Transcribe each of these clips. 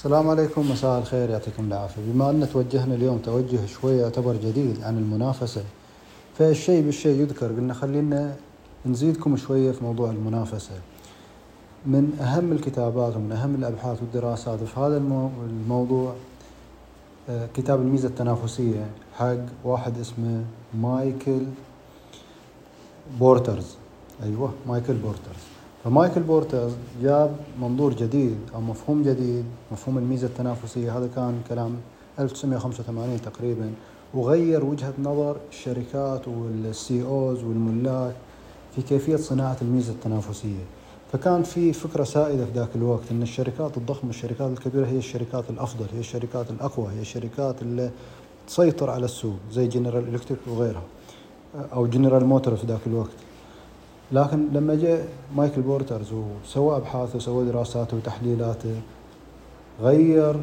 السلام عليكم مساء الخير يعطيكم العافية. بما أن توجهنا اليوم توجه شوية يعتبر جديد عن المنافسة فالشيء بالشيء يذكر قلنا خلينا نزيدكم شوية في موضوع المنافسة. من أهم الكتابات ومن أهم الأبحاث والدراسات في هذا الموضوع آه، كتاب الميزة التنافسية حق واحد اسمه مايكل بورترز. أيوه مايكل بورترز. فمايكل بورترز جاب منظور جديد أو مفهوم جديد مفهوم الميزة التنافسية. هذا كان كلام 1985 تقريبا. وغير وجهة نظر الشركات وال CEOs والملاك في كيفية صناعة الميزة التنافسية. فكان في فكرة سائدة في ذاك الوقت إن الشركات الضخمة الشركات الكبيرة هي الشركات الأفضل هي الشركات الأقوى هي الشركات اللي تسيطر على السوق زي جنرال الكتريك وغيرها أو جنرال موتور في ذاك الوقت. لكن لما جاء مايكل بورترز وسوى أبحاثه وسوى دراساته وتحليلاته غير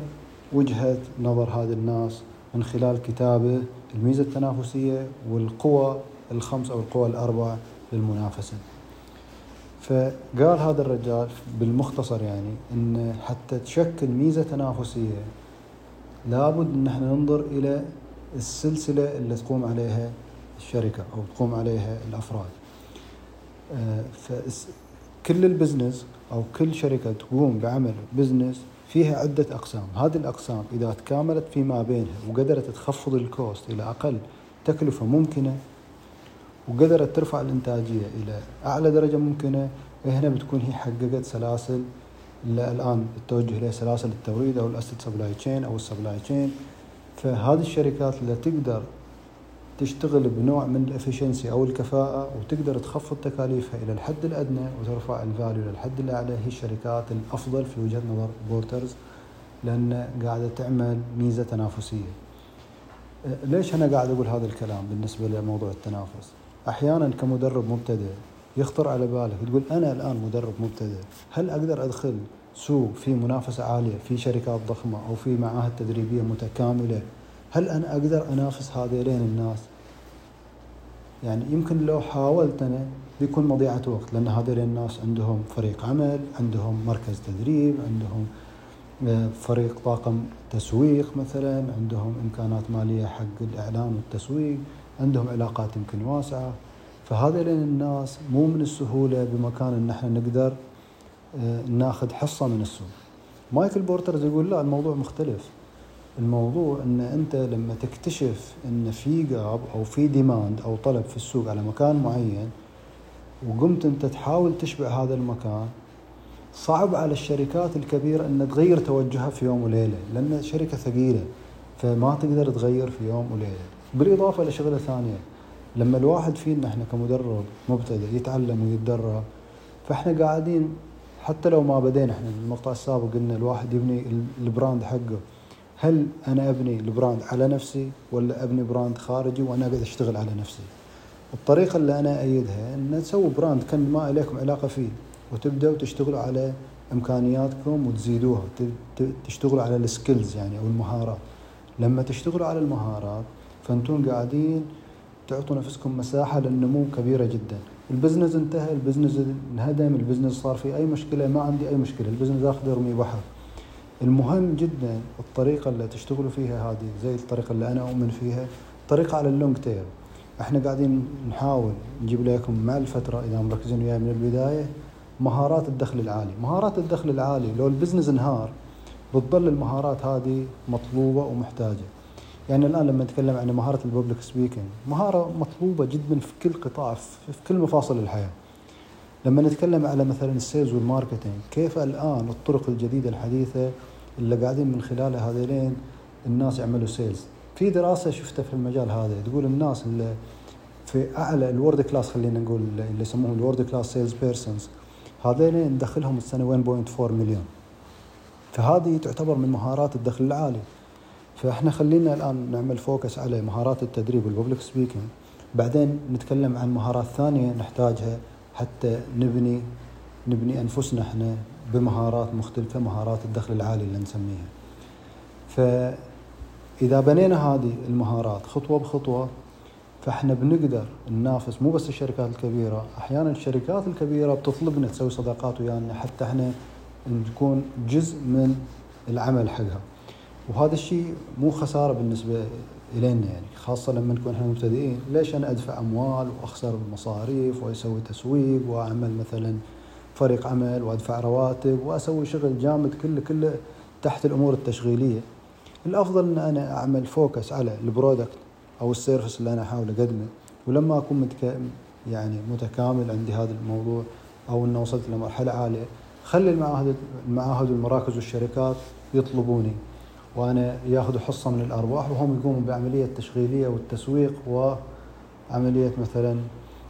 وجهة نظر هذه الناس من خلال كتابه الميزة التنافسية والقوى الخمس أو القوى الاربع للمنافسة. فقال هذا الرجال بالمختصر يعني إن حتى تشكل ميزة تنافسية لابد إن إحنا ننظر إلى السلسلة اللي تقوم عليها الشركة أو تقوم عليها الأفراد. فكل ال business أو كل شركة تقوم بعمل business فيها عدة أقسام، هذه الأقسام إذا تكاملت فيما بينها وقدرت تخفض ال cost إلى أقل تكلفة ممكنة وقدرت ترفع الإنتاجية إلى أعلى درجة ممكنة هنا بتكون هي حققت سلاسل اللي الآن التوجه إلى سلاسل التوريد أو الأسيد supply chain أو ال supply chain فهذه الشركات اللي تقدر تشتغل بنوع من ال efficiency أو الكفاءة وتقدر تخفض تكاليفها إلى الحد الأدنى وترفع ال value للحد الأعلى هي الشركات الأفضل في وجهة نظر بورترز لأن قاعدة تعمل ميزة تنافسية. ليش أنا قاعد أقول هذا الكلام بالنسبة لموضوع التنافس؟ أحيانا كمدرب مبتدئ يخطر على بالك تقول أنا الآن مدرب مبتدئ، هل أقدر أدخل سوق في منافسة عالية في شركات ضخمة أو في معاهد تدريبية متكاملة هل أنا أقدر أنافس هذيلين الناس يعني يمكن لو حاولت أنا بيكون مضيعة وقت لأن هذيل الناس عندهم فريق عمل عندهم مركز تدريب عندهم آه، فريق طاقم تسويق مثلا عندهم إمكانات مالية حق الإعلان والتسويق عندهم علاقات يمكن واسعة. فهذيلين الناس مو من السهولة بمكان إن إحنا نقدر آه، ناخذ حصة من السوق. مايكل بورترز يقول لا الموضوع مختلف. الموضوع إن أنت لما تكتشف إن في gap أو في demand أو طلب في السوق على مكان معين وقمت أنت تحاول تشبع هذا المكان صعب على الشركات الكبيرة إن تغير توجهها في يوم وليلة لأن شركة ثقيلة فما تقدر تغير في يوم وليلة. بالإضافة لشغلة ثانية لما الواحد فينا إحنا كمدرب مبتدئ يتعلم ويتدرب فإحنا قاعدين حتى لو ما بدينا إحنا المقطع السابق قلنا الواحد يبني ال brand حقه. هل أنا أبني ال brand على نفسي ولا أبني brand خارجي وأنا قاعد أشتغل على نفسي؟ الطريقة اللي أنا أيدها إن تسوي brand كان ما لكم علاقة فيه وتبدأوا تشتغلوا على إمكانياتكم وتزيدوها تشتغلوا على ال skills يعني أو المهارات. لما تشتغلوا على المهارات فانتم قاعدين تعطوا نفسكم مساحة للنمو كبيرة جدا. ال business انتهى ال business انهدم ال business صار فيه أي مشكلة ما عندي أي مشكلة ال business آخذ ارمي بحر. المهم جدا الطريقة اللي تشتغلوا فيها هذه زي الطريقة اللي أنا أؤمن فيها طريقة على ال long tail. إحنا قاعدين نحاول نجيب لكم مع الفترة إذا مركزين وياي من البداية مهارات الدخل العالي. مهارات الدخل العالي لو ال business انهار بتظل المهارات هذه مطلوبة ومحتاجة. يعني الآن لما نتكلم عن مهارة ال public speaking مهارة مطلوبة جدا في كل قطاع في كل مفاصل الحياة. لما نتكلم على مثلا ال sales وال marketing كيف الآن الطرق الجديدة الحديثة اللي قاعدين من خلالها هذيلين الناس يعملوا sales في دراسة شفتها في المجال هذا تقول الناس اللي في أعلى ال world class خلينا نقول اللي يسموهم ال world class sales persons هذين دخلهم السنة 1.4 مليون فهذه تعتبر من مهارات الدخل العالي. فإحنا خلينا الآن نعمل focus على مهارات التدريب وال public speaking بعدين نتكلم عن مهارات ثانية نحتاجها حتى نبني نبني أنفسنا إحنا بمهارات مختلفة مهارات الدخل العالي اللي نسميها. فإذا بنينا هذه المهارات خطوة بخطوة فإحنا بنقدر ننافس مو بس الشركات الكبيرة، أحيانا الشركات الكبيرة بتطلبنا تسوي صداقات ويانا حتى إحنا نكون جزء من العمل حقها وهذا الشيء مو خسارة بالنسبة الينا يعني خاصة لما نكون إحنا مبتدئين ليش أنا أدفع أموال وأخسر مصاريف وأسوي تسويق وأعمل مثلا فريق عمل وأدفع رواتب وأسوي شغل جامد كله كله تحت الأمور التشغيلية؟ الأفضل إن أنا أعمل focus على ال product أو ال service اللي أنا أحاول أقدمه. ولما أكون متك... يعني متكامل عندي هذا الموضوع أو إنه وصلت لمرحلة عالية خلي المعاهد المعاهد والمراكز والشركات يطلبوني. وأنا ياخذوا حصة من الارباح وهم يقوموا بعملية التشغيليه والتسويق وعملية مثلا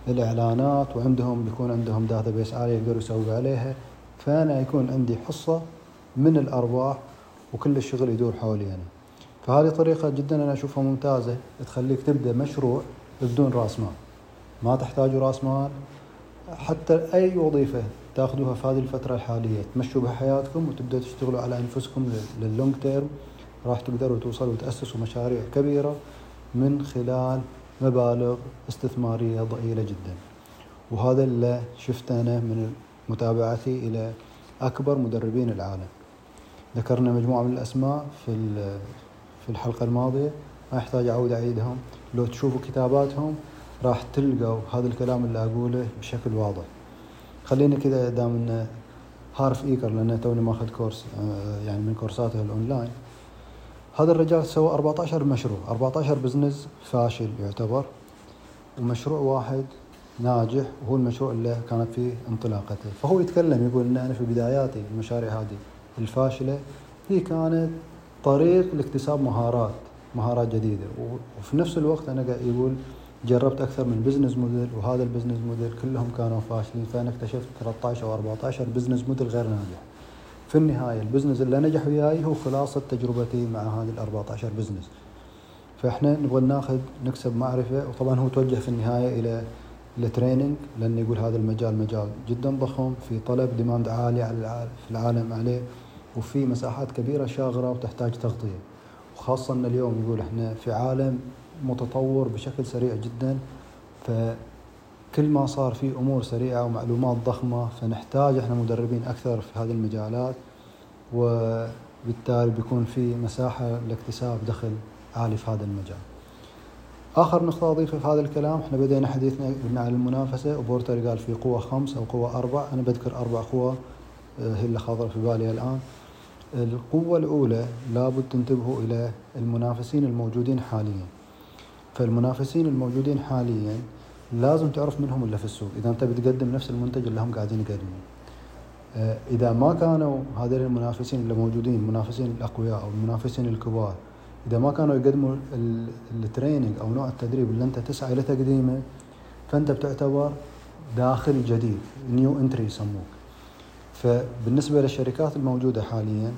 الإعلانات وعندهم بيكون عندهم database عالية يقدروا يسووا عليها. فأنا يكون عندي حصة من الارباح وكل الشغل يدور حولي أنا. فهذه طريقة جدا أنا أشوفها ممتازة. تخليك تبدأ مشروع بدون رأس مال. ما تحتاجوا رأس مال. حتى أي وظيفة تاخذوها في هذه الفترة الحالية تمشوا بحياتكم وتبداوا تشتغلوا على أنفسكم لللونج تيرم راح تقدروا توصلوا وتأسسوا مشاريع كبيرة من خلال مبالغ استثمارية ضئيلة جدا. وهذا اللي شفته أنا من متابعتي إلى أكبر مدربين العالم. ذكرنا مجموعة من الأسماء في في الحلقة الماضية. ما يحتاج أعود أعيدهم. لو تشوفوا كتاباتهم راح تلقوا هذا الكلام اللي أقوله بشكل واضح. خلينا كذا دام هارف إيكر لأنه توني ماخذ course آه، يعني من كورساته الأونلاين. هذا الرجال سوى 14 مشروع. 14 business فاشل يعتبر. ومشروع واحد ناجح. وهو المشروع اللي كانت فيه انطلاقته. فهو يتكلم يقول إن أنا في بداياتي المشاريع هذه الفاشلة. هي كانت طريق لاكتساب مهارات مهارات جديدة. وفي نفس الوقت أنا قاعد يقول جربت أكثر من business model وهذا ال business model كلهم كانوا فاشلين. فأنا اكتشفت 13 أو 14 business model غير ناجح. في النهاية ال business اللي نجح وياي هو خلاصة تجربتي مع هذه ال 14 business. فإحنا نبغى ناخذ نكسب معرفة وطبعا هو توجه في النهاية إلى ال training لأن يقول هذا المجال مجال جدا ضخم في طلب demand عالي على في العالم عليه وفي مساحات كبيرة شاغرة وتحتاج تغطية. وخاصة إن اليوم يقول إحنا في عالم متطور بشكل سريع جدا فكل ما صار في أمور سريعة ومعلومات ضخمة فنحتاج إحنا مدربين أكثر في هذه المجالات وبالتالي بيكون في مساحة لاكتساب دخل عالي في هذا المجال. آخر نقطة أضيفها في هذا الكلام إحنا بدينا حديثنا عن المنافسة وبورتر قال في قوة خمس أو قوة أربع أنا بذكر أربع قوى آه، هي اللي خاطره في بالي الآن. القوة الأولى لابد تنتبهوا إلى المنافسين الموجودين حاليا. فالمنافسين الموجودين حاليا لازم تعرف منهم اللي في السوق. إذا أنت بتقدم نفس المنتج اللي هم قاعدين يقدموه آه، إذا ما كانوا هذول المنافسين اللي موجودين المنافسين الأقوياء أو المنافسين الكبار إذا ما كانوا يقدموا ال training أو نوع التدريب اللي أنت تسعى لتقديمه فأنت بتعتبر داخل جديد new entry يسموك. فبالنسبة للشركات الموجودة حاليا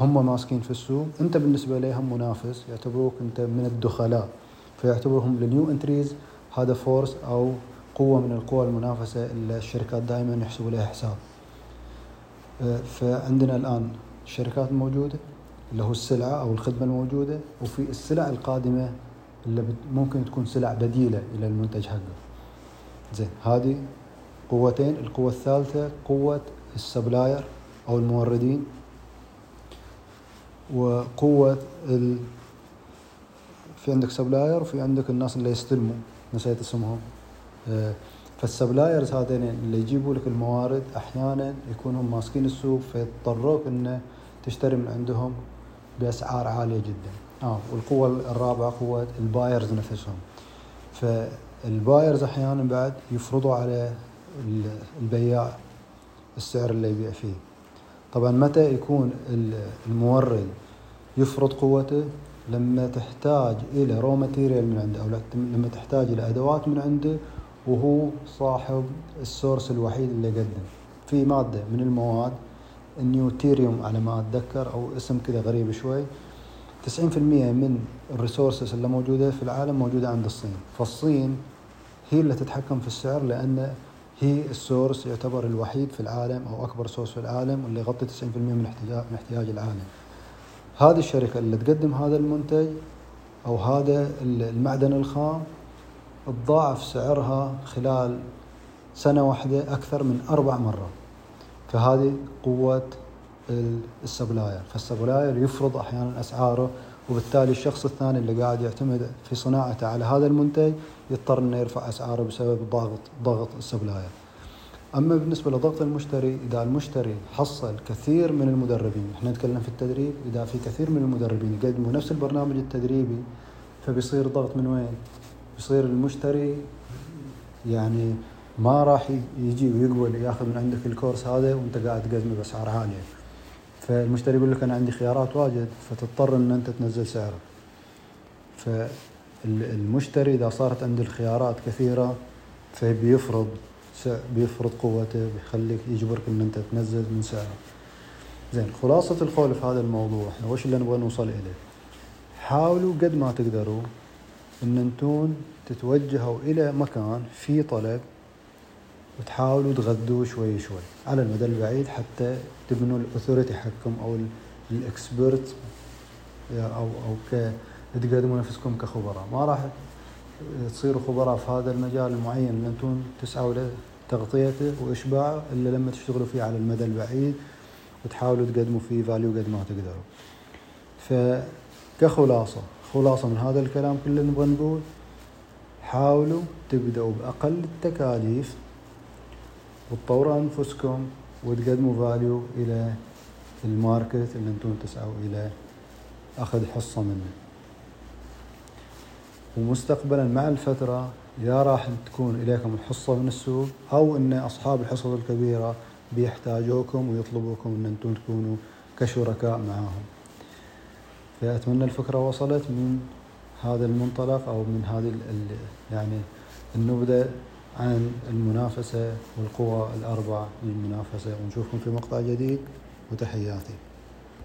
هم ماسكين في السوق. أنت بالنسبة لهم منافس يعتبروك أنت من الدخلاء فيعتبرهم ال new entries هذا force أو قوة من القوى المنافسة اللي الشركات دائما يحسبوا لها حساب. آه، فعندنا الآن الشركات الموجوده اللي هو السلعه أو الخدمة الموجودة وفي السلع القادمة اللي ممكن تكون سلع بديلة إلى المنتج حقه. زين هذه قوتين القوة الثالثة قوة ال supplier أو الموردين وقوة ال... في عندك supplier وفي عندك الناس اللي يستلموا. نسيت اسمهم. آه، فال suppliers هذين اللي يجيبوا لك الموارد أحيانا يكونوا ماسكين السوق فيضطروك إنه تشتري من عندهم بأسعار عالية جدا. آه والقوة الرابعة قوة ال buyers نفسهم. فال buyers أحيانا بعد يفرضوا على البياع السعر اللي يبيع فيه. طبعا متى يكون المورد يفرض قوته؟ لما تحتاج إلى raw material من عنده أو لما تحتاج إلى أدوات من عنده وهو صاحب ال source الوحيد اللي يقدم في مادة من المواد النيوديميوم على ما أتذكر أو اسم كذا غريب شوي 90% من ال resources اللي موجودة في العالم موجودة عند الصين فالصين هي اللي تتحكم في السعر لأن هي ال source يعتبر الوحيد في العالم أو أكبر source في العالم واللي يغطي 90% من احتياج من احتياج العالم. هذه الشركة اللي تقدم هذا المنتج أو هذا المعدن الخام تضاعف سعرها خلال سنة واحدة أكثر من أربع مرات. فهذه قوة ال supplier فال supplier يفرض أحيانا أسعاره وبالتالي الشخص الثاني اللي قاعد يعتمد في صناعته على هذا المنتج يضطر إنه يرفع أسعاره بسبب ضغط ضغط السبلاير. أما بالنسبة لضغط المشتري إذا المشتري حصل كثير من المدربين إحنا نتكلم في التدريب إذا في كثير من المدربين يقدموا نفس البرنامج التدريبي فبيصير ضغط من وين؟ بيصير المشتري يعني ما راح يجي ويقبل ياخذ من عندك الكورس هذا وأنت قاعد تقدمه باسعار عاليه فالمشتري يقول لك أنا عندي خيارات واجد فتضطر إن أنت تنزل سعره فالمشتري إذا صارت عنده الخيارات كثيرة فبيفرض بيفرض قوته بيخليك يجبرك إن أنت تنزل من سعره زين خلاصة القول في هذا الموضوع إحنا وش اللي نبغى نوصل إليه؟ حاولوا قد ما تقدروا إن أنتم تتوجهوا إلى مكان فيه طلب وتحاولوا تغذوه شوي شوي على المدى البعيد حتى تبنوا الأثوريتي حقكم أو الإكسبرت أو أو ك تقدموا نفسكم كخبراء. ما راح تصيروا خبراء في هذا المجال المعين اللي أنتم تسعوا لتغطيته وإشباعه إلا لما تشتغلوا فيه على المدى البعيد وتحاولوا تقدموا فيه فاليو قد ما تقدروا. فكخلاصة خلاصة من هذا الكلام كله نبغى نقول حاولوا تبدأوا بأقل التكاليف وتطوروا أنفسكم وتقدموا value إلى ال market اللي أنتم تسعوا إلى أخذ حصة منه ومستقبلا مع الفترة يا راح تكون إليكم الحصة من السوق أو أن أصحاب الحصص الكبيرة بيحتاجوكم ويطلبوكم أن أنتم تكونوا كشركاء معاهم. فأتمنى الفكرة وصلت من هذا المنطلق أو من هذه يعني النبذة عن المنافسة والقوى الأربع للمنافسة. ونشوفكم في مقطع جديد وتحياتي.